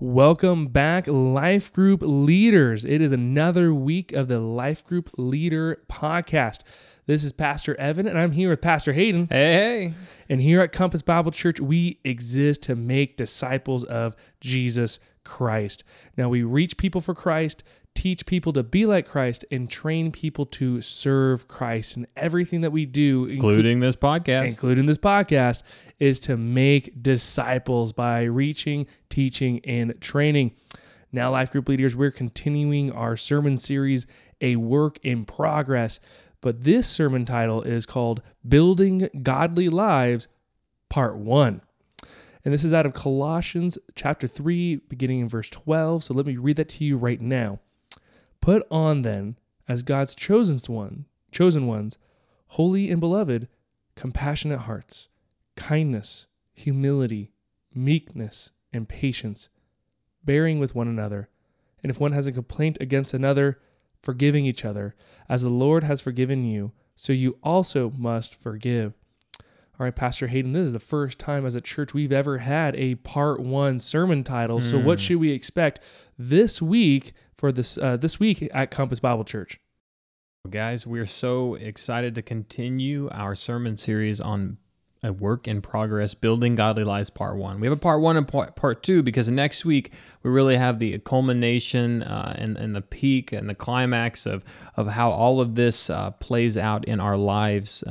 Welcome back, Life Group Leaders. It is another week of the Life Group Leader podcast. This is Pastor Evan, and I'm here with Pastor Hayden. Hey, hey. And here at Compass Bible Church, we exist to make disciples of Jesus Christ. Now, we reach people for Christ, teach people to be like Christ, and train people to serve Christ. And everything that we do, including this podcast, including this podcast, is to make disciples by reaching, teaching, and training. Now, Life Group Leaders, we're continuing our sermon series, A Work in Progress. But this sermon title is called Building Godly Lives, Part 1. And this is out of Colossians chapter 3, beginning in verse 12. So let me read that to you right now. Put on then, as God's chosen one, chosen ones, holy and beloved, compassionate hearts, kindness, humility, meekness, and patience, bearing with one another. And if one has a complaint against another, forgiving each other, as the Lord has forgiven you, so you also must forgive. All right, Pastor Hayden, this is the first time as a church we've ever had a part one sermon title. Mm. So, what hmm. should we expect this week for this uh, this week at Compass Bible Church? Guys, we're so excited to continue our sermon series on a work in progress, building godly lives, part one. We have a part one and part, two because next week we really have the culmination uh, and, and the peak and the climax of, of how all of this uh, plays out in our lives.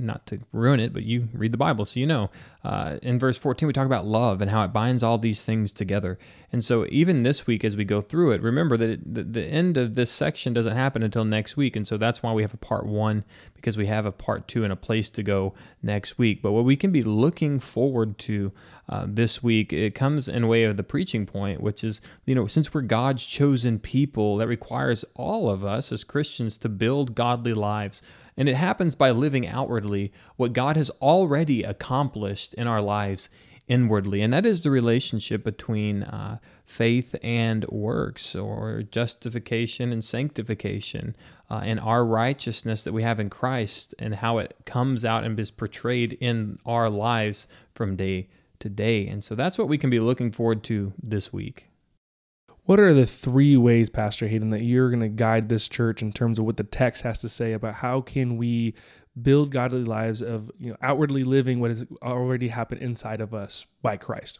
Not to ruin it, but you read the Bible, so you know. Uh, in verse 14, we talk about love and how it binds all these things together. And so, even this week, as we go through it, remember that it, the, the end of this section doesn't happen until next week. And so, that's why we have a part one, because we have a part two and a place to go next week. But what we can be looking forward to uh, this week, it comes in way of the preaching point, which is, you know, since we're God's chosen people, that requires all of us as Christians to build godly lives and it happens by living outwardly what God has already accomplished in our lives inwardly. And that is the relationship between uh, faith and works, or justification and sanctification, uh, and our righteousness that we have in Christ, and how it comes out and is portrayed in our lives from day to day. And so that's what we can be looking forward to this week. What are the three ways, Pastor Hayden, that you're going to guide this church in terms of what the text has to say about how can we build godly lives of you know outwardly living what has already happened inside of us by Christ?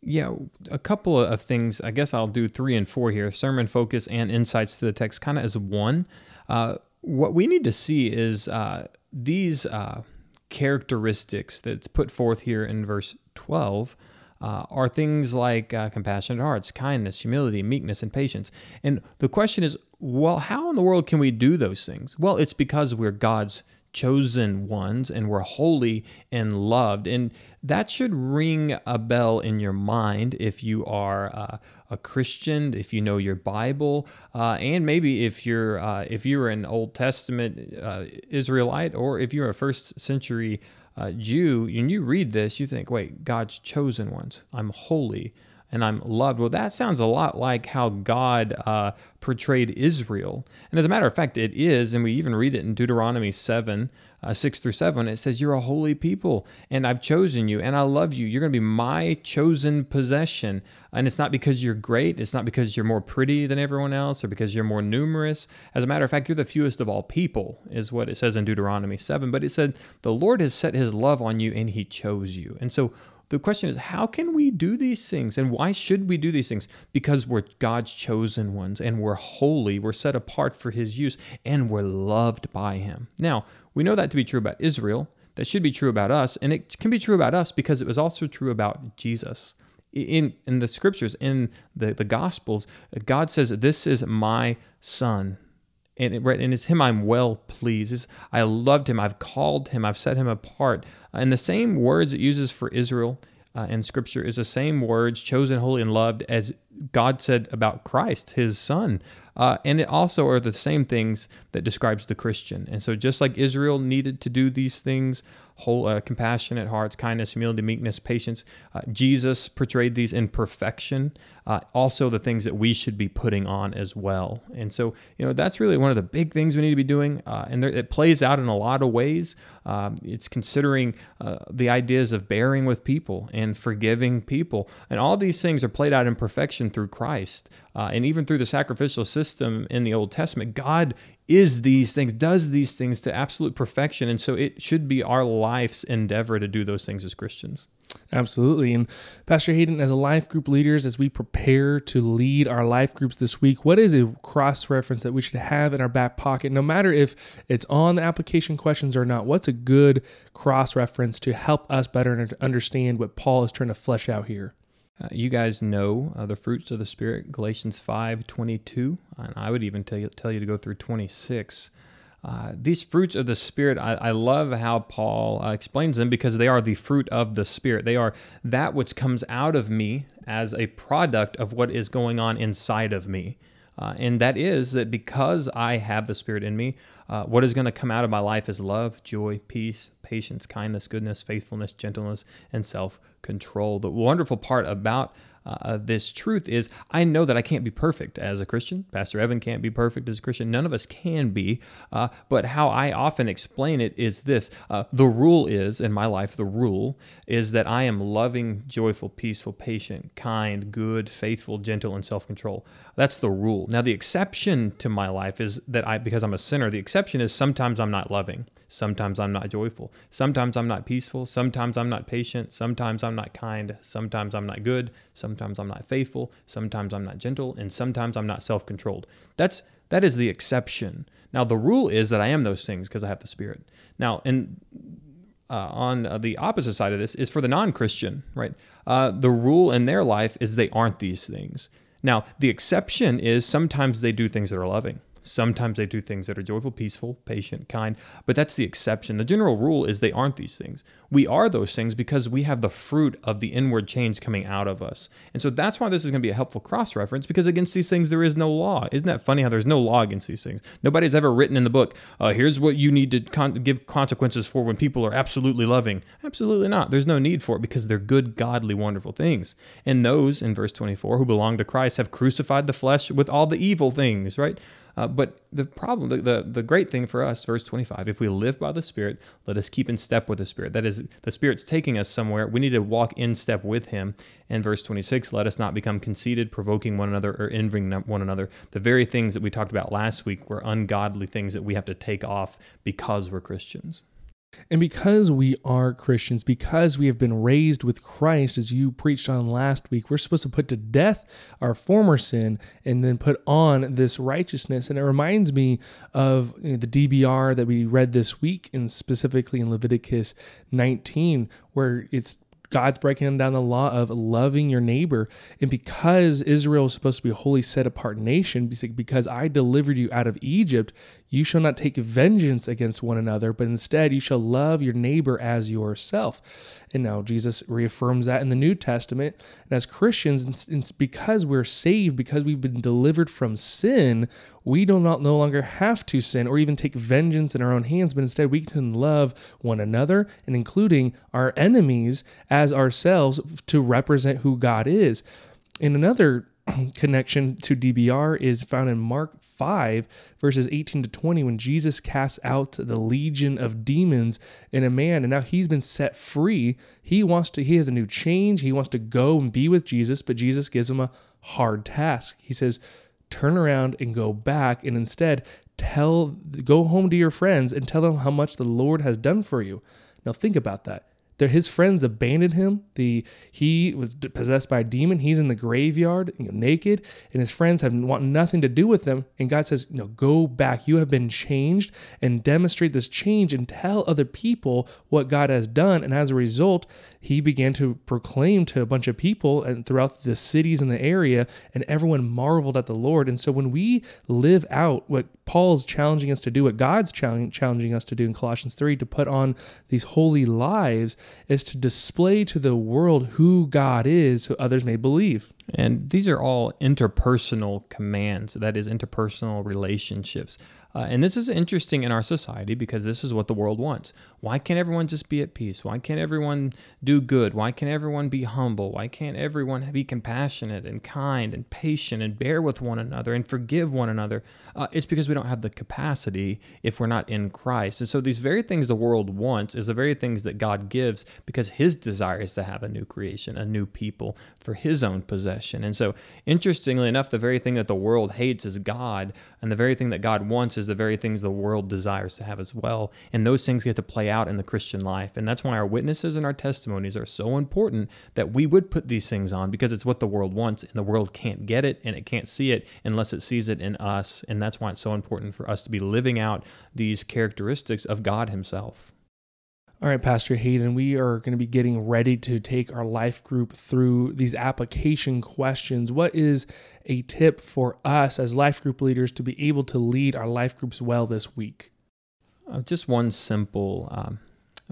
Yeah, a couple of things. I guess I'll do three and four here: sermon focus and insights to the text, kind of as one. Uh, what we need to see is uh, these uh, characteristics that's put forth here in verse twelve uh, are things like uh, compassionate hearts, kindness, humility, meekness, and patience. And the question is, well, how in the world can we do those things? Well, it's because we're God's chosen ones and we're holy and loved. And that should ring a bell in your mind if you are uh, a Christian, if you know your Bible, uh, and maybe if you're uh, if you're an Old Testament uh, Israelite or if you're a first century uh, Jew, when you read this, you think, wait, God's chosen ones. I'm holy and I'm loved. Well, that sounds a lot like how God uh, portrayed Israel. And as a matter of fact, it is. And we even read it in Deuteronomy 7 uh, 6 through 7, it says, You're a holy people, and I've chosen you, and I love you. You're going to be my chosen possession. And it's not because you're great, it's not because you're more pretty than everyone else, or because you're more numerous. As a matter of fact, you're the fewest of all people, is what it says in Deuteronomy 7. But it said, The Lord has set his love on you, and he chose you. And so, the question is, how can we do these things? And why should we do these things? Because we're God's chosen ones and we're holy, we're set apart for His use, and we're loved by Him. Now, we know that to be true about Israel. That should be true about us. And it can be true about us because it was also true about Jesus. In, in the scriptures, in the, the gospels, God says, This is my son. And, it, and it's him I'm well pleased. It's, I loved him. I've called him. I've set him apart. And the same words it uses for Israel uh, in scripture is the same words, chosen, holy, and loved, as God said about Christ, his son. Uh, and it also are the same things that describes the Christian. And so, just like Israel needed to do these things, whole uh, compassionate hearts, kindness, humility, meekness, patience, uh, Jesus portrayed these in perfection. Uh, also, the things that we should be putting on as well. And so, you know, that's really one of the big things we need to be doing. Uh, and there, it plays out in a lot of ways. Um, it's considering uh, the ideas of bearing with people and forgiving people, and all these things are played out in perfection through Christ. Uh, and even through the sacrificial system in the Old Testament, God is these things, does these things to absolute perfection. And so it should be our life's endeavor to do those things as Christians. Absolutely. And Pastor Hayden, as a life group leaders, as we prepare to lead our life groups this week, what is a cross reference that we should have in our back pocket, no matter if it's on the application questions or not? What's a good cross reference to help us better understand what Paul is trying to flesh out here? Uh, you guys know uh, the fruits of the Spirit, Galatians 5 22. And I would even tell you, tell you to go through 26. Uh, these fruits of the Spirit, I, I love how Paul uh, explains them because they are the fruit of the Spirit. They are that which comes out of me as a product of what is going on inside of me. Uh, and that is that because I have the Spirit in me, uh, what is going to come out of my life is love, joy, peace, patience, kindness, goodness, faithfulness, gentleness, and self control. The wonderful part about uh, this truth is I know that I can't be perfect as a Christian. Pastor Evan can't be perfect as a Christian. None of us can be. Uh, but how I often explain it is this uh, the rule is, in my life, the rule is that I am loving, joyful, peaceful, patient, kind, good, faithful, gentle, and self control. That's the rule. Now, the exception to my life is that I, because I'm a sinner, the exception is sometimes I'm not loving. Sometimes I'm not joyful. Sometimes I'm not peaceful. Sometimes I'm not patient. Sometimes I'm not kind. Sometimes I'm not good. Sometimes I'm not faithful. Sometimes I'm not gentle. And sometimes I'm not self controlled. That's that is the exception. Now the rule is that I am those things because I have the Spirit. Now, and uh, on uh, the opposite side of this is for the non-Christian, right? Uh, the rule in their life is they aren't these things. Now, the exception is sometimes they do things that are loving. Sometimes they do things that are joyful, peaceful, patient, kind, but that's the exception. The general rule is they aren't these things. We are those things because we have the fruit of the inward change coming out of us. And so that's why this is going to be a helpful cross reference because against these things there is no law. Isn't that funny how there's no law against these things? Nobody's ever written in the book, uh, here's what you need to con- give consequences for when people are absolutely loving. Absolutely not. There's no need for it because they're good, godly, wonderful things. And those, in verse 24, who belong to Christ have crucified the flesh with all the evil things, right? Uh, but the problem, the, the, the great thing for us, verse 25, if we live by the Spirit, let us keep in step with the Spirit. That is, the Spirit's taking us somewhere. We need to walk in step with Him. And verse 26, let us not become conceited, provoking one another, or envying one another. The very things that we talked about last week were ungodly things that we have to take off because we're Christians. And because we are Christians, because we have been raised with Christ, as you preached on last week, we're supposed to put to death our former sin and then put on this righteousness. And it reminds me of you know, the DBR that we read this week, and specifically in Leviticus 19, where it's God's breaking down the law of loving your neighbor. And because Israel is supposed to be a holy set apart nation, because I delivered you out of Egypt, you shall not take vengeance against one another, but instead you shall love your neighbor as yourself. And now Jesus reaffirms that in the New Testament. And as Christians, it's because we're saved, because we've been delivered from sin, we do not no longer have to sin or even take vengeance in our own hands, but instead we can love one another and including our enemies as ourselves to represent who God is. In another connection to DBR is found in Mark 5, verses 18 to 20, when Jesus casts out the legion of demons in a man, and now he's been set free. He wants to, he has a new change. He wants to go and be with Jesus, but Jesus gives him a hard task. He says, turn around and go back and instead tell go home to your friends and tell them how much the Lord has done for you. Now think about that his friends abandoned him. The he was possessed by a demon. He's in the graveyard, you know, naked, and his friends have want nothing to do with him. And God says, "No, go back. You have been changed, and demonstrate this change, and tell other people what God has done." And as a result, he began to proclaim to a bunch of people and throughout the cities in the area, and everyone marveled at the Lord. And so when we live out what Paul's challenging us to do, what God's challenging us to do in Colossians 3, to put on these holy lives, is to display to the world who God is so others may believe. And these are all interpersonal commands, that is, interpersonal relationships. Uh, and this is interesting in our society because this is what the world wants. Why can't everyone just be at peace? Why can't everyone do good? Why can't everyone be humble? Why can't everyone be compassionate and kind and patient and bear with one another and forgive one another? Uh, it's because we don't have the capacity if we're not in Christ. And so these very things the world wants is the very things that God gives because his desire is to have a new creation, a new people for his own possession. And so interestingly enough, the very thing that the world hates is God, and the very thing that God wants is the very things the world desires to have as well. And those things get to play out in the Christian life. And that's why our witnesses and our testimonies are so important that we would put these things on because it's what the world wants and the world can't get it and it can't see it unless it sees it in us. And that's why it's so important for us to be living out these characteristics of God Himself. All right, Pastor Hayden, we are going to be getting ready to take our life group through these application questions. What is a tip for us as life group leaders to be able to lead our life groups well this week? Uh, just one simple um,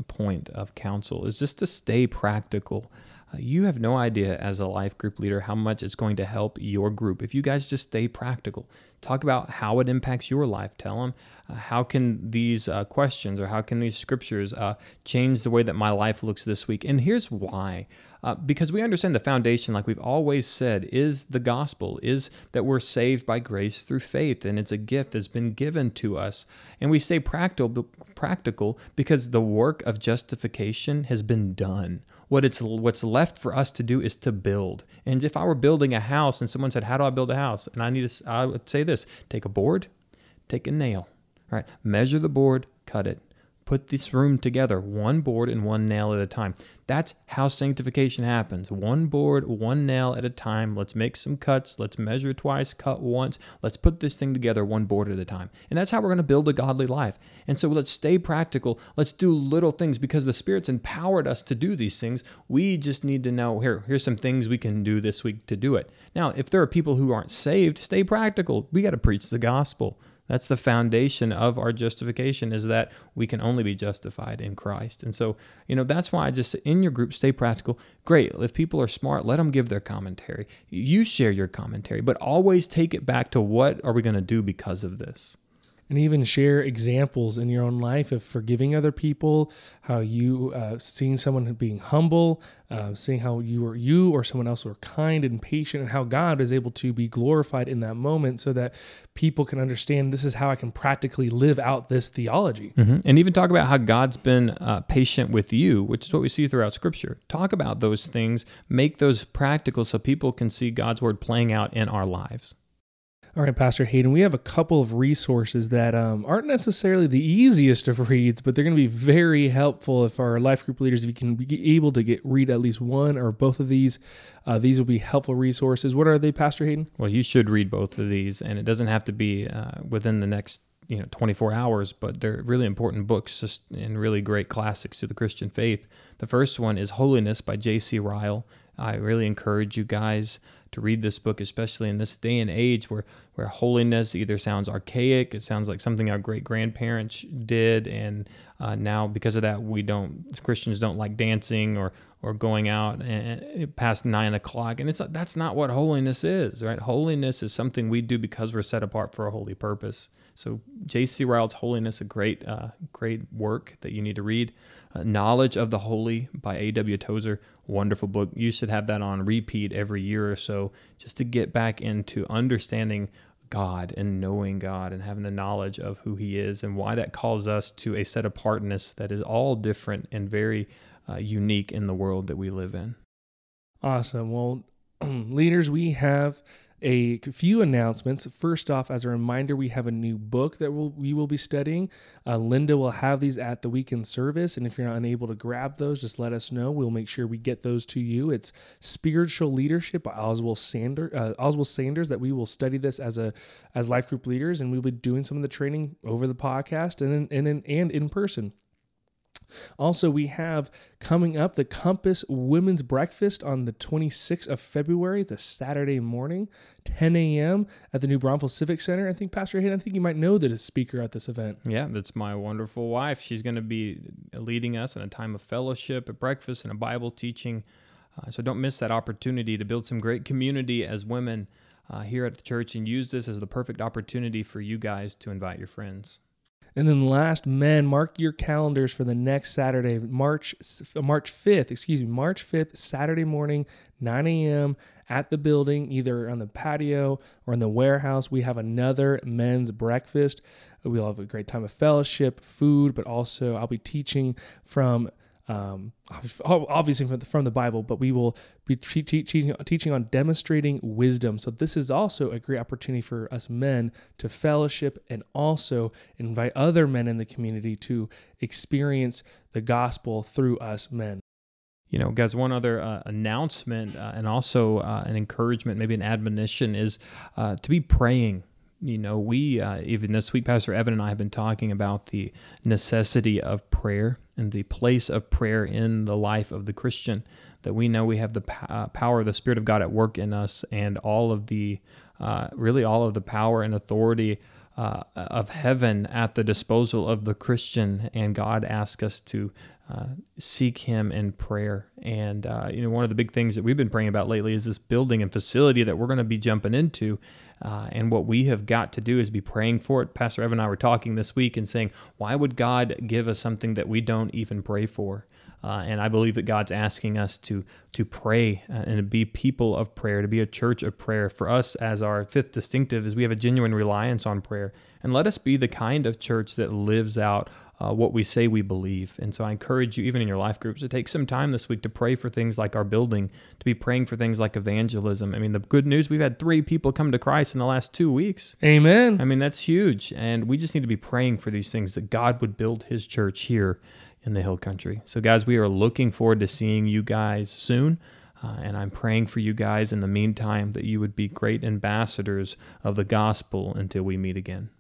point of counsel is just to stay practical. Uh, you have no idea as a life group leader how much it's going to help your group if you guys just stay practical. Talk about how it impacts your life. Tell them uh, how can these uh, questions or how can these scriptures uh, change the way that my life looks this week. And here's why. Uh, because we understand the foundation, like we've always said, is the gospel, is that we're saved by grace through faith, and it's a gift that's been given to us. And we say practical, practical because the work of justification has been done. What it's what's left for us to do is to build. And if I were building a house and someone said, "How do I build a house?" and I need to, I would say this: take a board, take a nail, all right, Measure the board, cut it, put this room together, one board and one nail at a time. That's how sanctification happens. One board, one nail at a time. Let's make some cuts. Let's measure twice, cut once. Let's put this thing together one board at a time. And that's how we're going to build a godly life. And so let's stay practical. Let's do little things because the Spirit's empowered us to do these things. We just need to know here, here's some things we can do this week to do it. Now, if there are people who aren't saved, stay practical. We got to preach the gospel. That's the foundation of our justification is that we can only be justified in Christ. And so, you know, that's why I just in your group stay practical. Great. If people are smart, let them give their commentary. You share your commentary, but always take it back to what are we going to do because of this? And even share examples in your own life of forgiving other people, how you uh, seeing someone being humble, uh, seeing how you or you or someone else were kind and patient, and how God is able to be glorified in that moment, so that people can understand this is how I can practically live out this theology. Mm-hmm. And even talk about how God's been uh, patient with you, which is what we see throughout Scripture. Talk about those things, make those practical, so people can see God's word playing out in our lives. All right, Pastor Hayden, we have a couple of resources that um, aren't necessarily the easiest of reads, but they're going to be very helpful if our life group leaders, if you can be able to get read at least one or both of these, uh, these will be helpful resources. What are they, Pastor Hayden? Well, you should read both of these, and it doesn't have to be uh, within the next you know 24 hours, but they're really important books just, and really great classics to the Christian faith. The first one is Holiness by J.C. Ryle. I really encourage you guys to read this book, especially in this day and age where where holiness either sounds archaic, it sounds like something our great grandparents did, and uh, now because of that, we don't Christians don't like dancing or or going out and, past nine o'clock, and it's that's not what holiness is, right? Holiness is something we do because we're set apart for a holy purpose. So J.C. Ryle's Holiness, a great, uh, great work that you need to read. Uh, Knowledge of the Holy by A.W. Tozer, wonderful book. You should have that on repeat every year or so just to get back into understanding God and knowing God and having the knowledge of who He is and why that calls us to a set apartness that is all different and very uh, unique in the world that we live in. Awesome. Well, leaders, we have a few announcements. First off, as a reminder, we have a new book that we'll, we will be studying. Uh, Linda will have these at the weekend service, and if you're not unable to grab those, just let us know. We'll make sure we get those to you. It's Spiritual Leadership by Oswald Sanders. Uh, Oswald Sanders. That we will study this as a as life group leaders, and we'll be doing some of the training over the podcast and in, and in, and in person. Also, we have coming up the Compass Women's Breakfast on the 26th of February. It's a Saturday morning, 10 a.m. at the New Braunfels Civic Center. I think Pastor Hayden, I think you might know that a speaker at this event. Yeah, that's my wonderful wife. She's going to be leading us in a time of fellowship, a breakfast, and a Bible teaching. Uh, so don't miss that opportunity to build some great community as women uh, here at the church and use this as the perfect opportunity for you guys to invite your friends. And then last, men, mark your calendars for the next Saturday, March March 5th, excuse me, March 5th, Saturday morning, 9 a.m. at the building, either on the patio or in the warehouse. We have another men's breakfast. We'll have a great time of fellowship, food, but also I'll be teaching from um, obviously from the, from the Bible, but we will be teaching, teaching on demonstrating wisdom. So, this is also a great opportunity for us men to fellowship and also invite other men in the community to experience the gospel through us men. You know, guys, one other uh, announcement uh, and also uh, an encouragement, maybe an admonition, is uh, to be praying you know, we, uh, even this week, Pastor Evan and I have been talking about the necessity of prayer and the place of prayer in the life of the Christian. That we know we have the uh, power of the Spirit of God at work in us, and all of the, uh, really, all of the power and authority uh, of heaven at the disposal of the Christian. And God asks us to uh, seek Him in prayer. And uh, you know, one of the big things that we've been praying about lately is this building and facility that we're going to be jumping into. Uh, and what we have got to do is be praying for it. Pastor Evan and I were talking this week and saying, why would God give us something that we don't even pray for? Uh, and I believe that God's asking us to to pray uh, and to be people of prayer, to be a church of prayer. For us, as our fifth distinctive, is we have a genuine reliance on prayer, and let us be the kind of church that lives out uh, what we say we believe. And so I encourage you, even in your life groups, to take some time this week to pray for things like our building, to be praying for things like evangelism. I mean, the good news we've had three people come to Christ in the last two weeks. Amen. I mean, that's huge. And we just need to be praying for these things that God would build his church here in the hill country. So, guys, we are looking forward to seeing you guys soon. Uh, and I'm praying for you guys in the meantime that you would be great ambassadors of the gospel until we meet again.